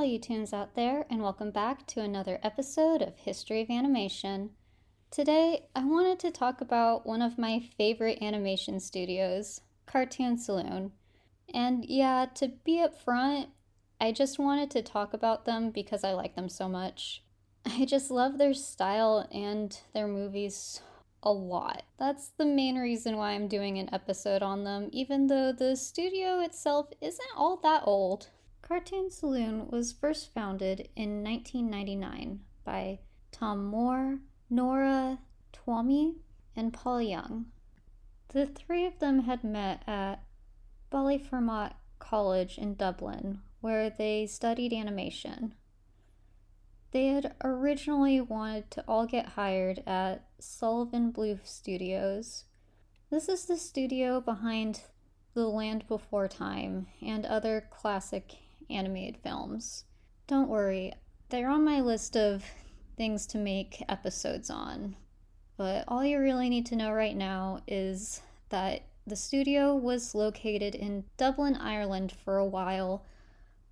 all you tunes out there, and welcome back to another episode of History of Animation. Today, I wanted to talk about one of my favorite animation studios, Cartoon Saloon. And yeah, to be upfront, I just wanted to talk about them because I like them so much. I just love their style and their movies a lot. That's the main reason why I'm doing an episode on them, even though the studio itself isn't all that old. Cartoon Saloon was first founded in 1999 by Tomm Moore, Nora Twomey, and Paul Young. The three of them had met at Ballyfermot College in Dublin, where they studied animation. They had originally wanted to all get hired at Sullivan Bluth Studios. This is the studio behind The Land Before Time and other classic animated films. Don't worry, they're on my list of things to make episodes on. But all you really need to know right now is that the studio was located in Dublin, Ireland for a while,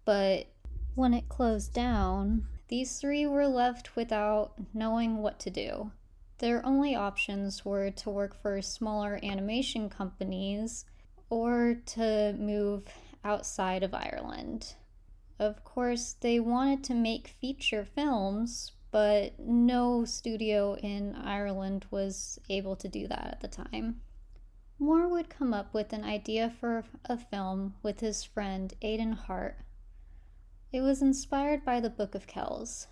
but when it closed down, these three were left without knowing what to do. Their only options were to work for smaller animation companies or to move outside of Ireland. Of course, they wanted to make feature films, but no studio in Ireland was able to do that at the time. Moore would come up with an idea for a film with his friend Aidan Harte. It was inspired by the Book of Kells.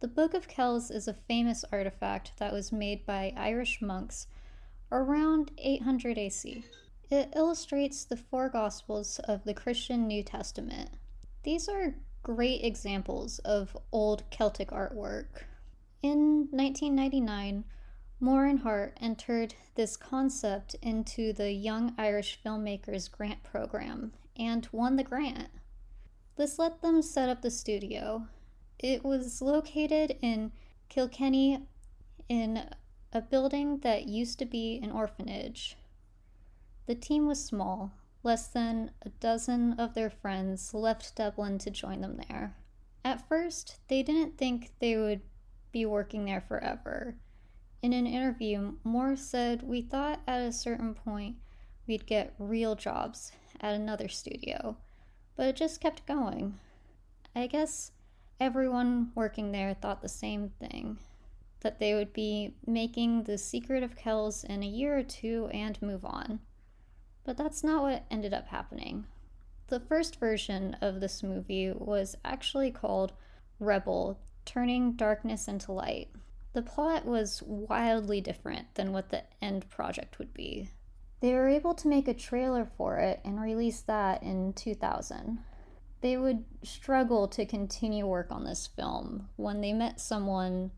The Book of Kells is a famous artifact that was made by Irish monks around 800 AC. It illustrates the four Gospels of the Christian New Testament. These are great examples of old Celtic artwork. In 1999, Moore and Harte entered this concept into the Young Irish Filmmakers Grant Program and won the grant. This let them set up the studio. It was located in Kilkenny in a building that used to be an orphanage. The team was small, Less than a dozen of their friends left Dublin to join them there. At first, they didn't think they would be working there forever. In an interview, Moore said, We thought at a certain point we'd get real jobs at another studio, but it just kept going. I guess everyone working there thought the same thing that they would be making The Secret of Kells in a year or two and move on. But that's not what ended up happening. The first version of this movie was actually called Rebel Turning Darkness into Light. The plot was wildly different than what the end project would be. They were able to make a trailer for it and release that in 2000. They would struggle to continue work on this film when they met someone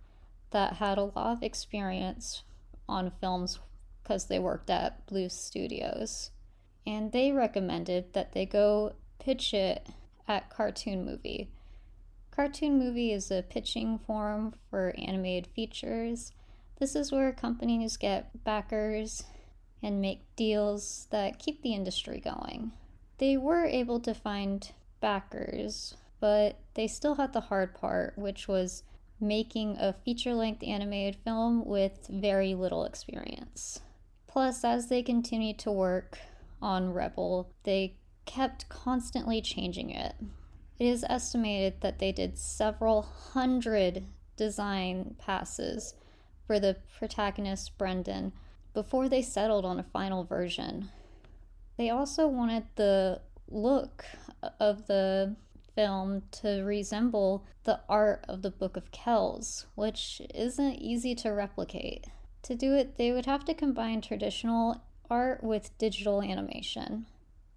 that had a lot of experience on films because they worked at Bluth Studios and they recommended that they go pitch it at Cartoon Movie. Cartoon Movie is a pitching forum for animated features. This is where companies get backers and make deals that keep the industry going. They were able to find backers, but they still had the hard part, which was making a feature length animated film with very little experience. Plus, as they continued to work, on Rebel, they kept constantly changing it. It is estimated that they did several hundred design passes for the protagonist Brendan before they settled on a final version. They also wanted the look of the film to resemble the art of the Book of Kells, which isn't easy to replicate. To do it, they would have to combine traditional art with digital animation.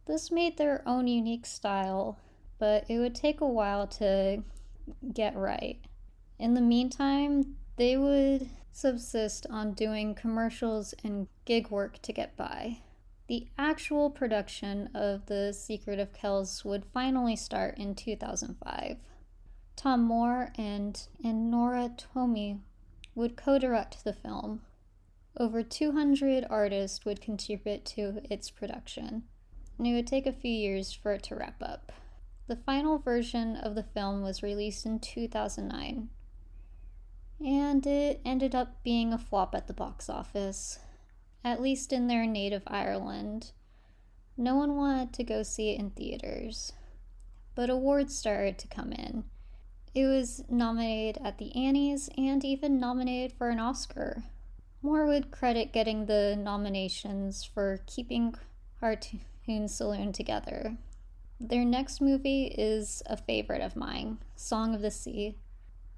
This made their own unique style, but it would take a while to get right. In the meantime, they would subsist on doing commercials and gig work to get by. The actual production of The Secret of Kells would finally start in 2005. Tomm Moore and, and Nora Twomey would co direct the film, over 200 artists would contribute to its production, and it would take a few years for it to wrap up. The final version of the film was released in 2009, and it ended up being a flop at the box office, at least in their native Ireland. No one wanted to go see it in theaters, but awards started to come in. It was nominated at the Annies and even nominated for an Oscar. Moore would credit getting the nominations for keeping Cartoon Saloon together. Their next movie is a favorite of mine Song of the Sea.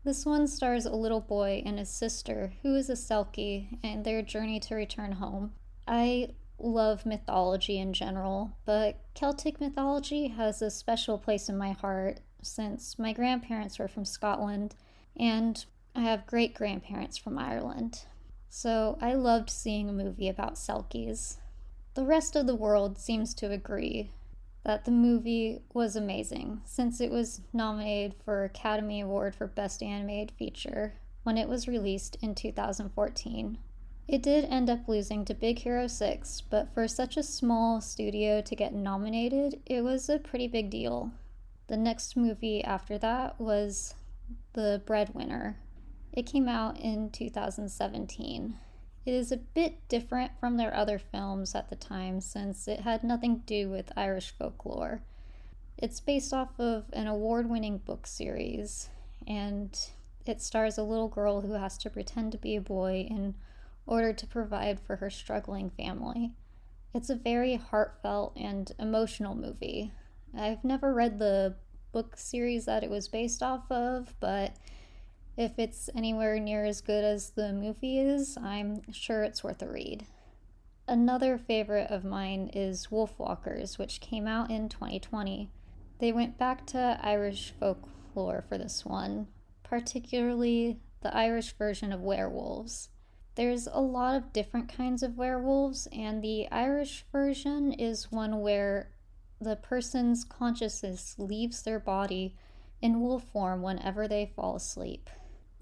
This one stars a little boy and his sister, who is a Selkie, and their journey to return home. I love mythology in general, but Celtic mythology has a special place in my heart since my grandparents were from Scotland and I have great grandparents from Ireland. So I loved seeing a movie about Selkies. The rest of the world seems to agree that the movie was amazing since it was nominated for Academy Award for Best Animated Feature when it was released in 2014. It did end up losing to Big Hero 6, but for such a small studio to get nominated, it was a pretty big deal. The next movie after that was The Breadwinner. It came out in 2017. It is a bit different from their other films at the time since it had nothing to do with Irish folklore. It's based off of an award winning book series, and it stars a little girl who has to pretend to be a boy in order to provide for her struggling family. It's a very heartfelt and emotional movie. I've never read the book series that it was based off of, but if it's anywhere near as good as the movie is, I'm sure it's worth a read. Another favorite of mine is Wolfwalkers, which came out in 2020. They went back to Irish folklore for this one, particularly the Irish version of werewolves. There's a lot of different kinds of werewolves, and the Irish version is one where the person's consciousness leaves their body in wolf form whenever they fall asleep.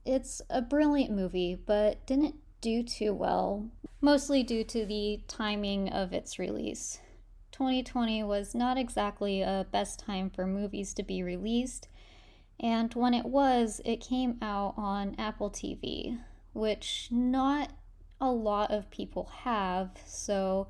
It's a brilliant movie, but didn't do too well, mostly due to the timing of its release. 2020 was not exactly a best time for movies to be released, and when it was, it came out on Apple TV, which not a lot of people have. So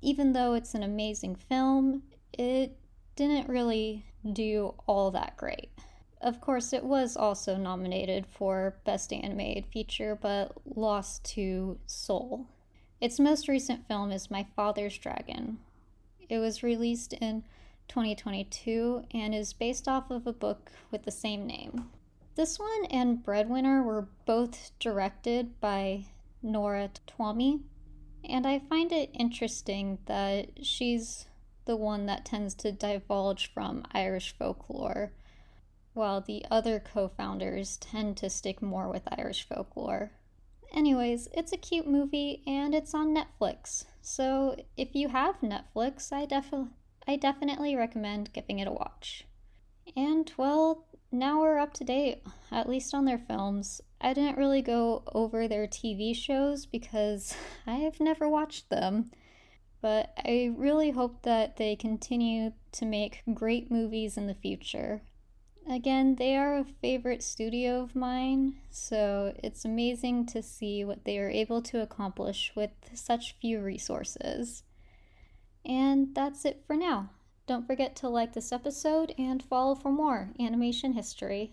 even though it's an amazing film, it didn't really do all that great. Of course, it was also nominated for Best Animated Feature, but lost to Soul. Its most recent film is My Father's Dragon. It was released in 2022 and is based off of a book with the same name. This one and Breadwinner were both directed by Nora Twomey, and I find it interesting that she's the one that tends to divulge from Irish folklore, while the other co founders tend to stick more with Irish folklore. Anyways, it's a cute movie and it's on Netflix. So if you have Netflix, I, defi- I definitely recommend giving it a watch. And well, now we're up to date, at least on their films. I didn't really go over their TV shows because I've never watched them. But I really hope that they continue to make great movies in the future. Again, they are a favorite studio of mine, so it's amazing to see what they are able to accomplish with such few resources. And that's it for now. Don't forget to like this episode and follow for more animation history.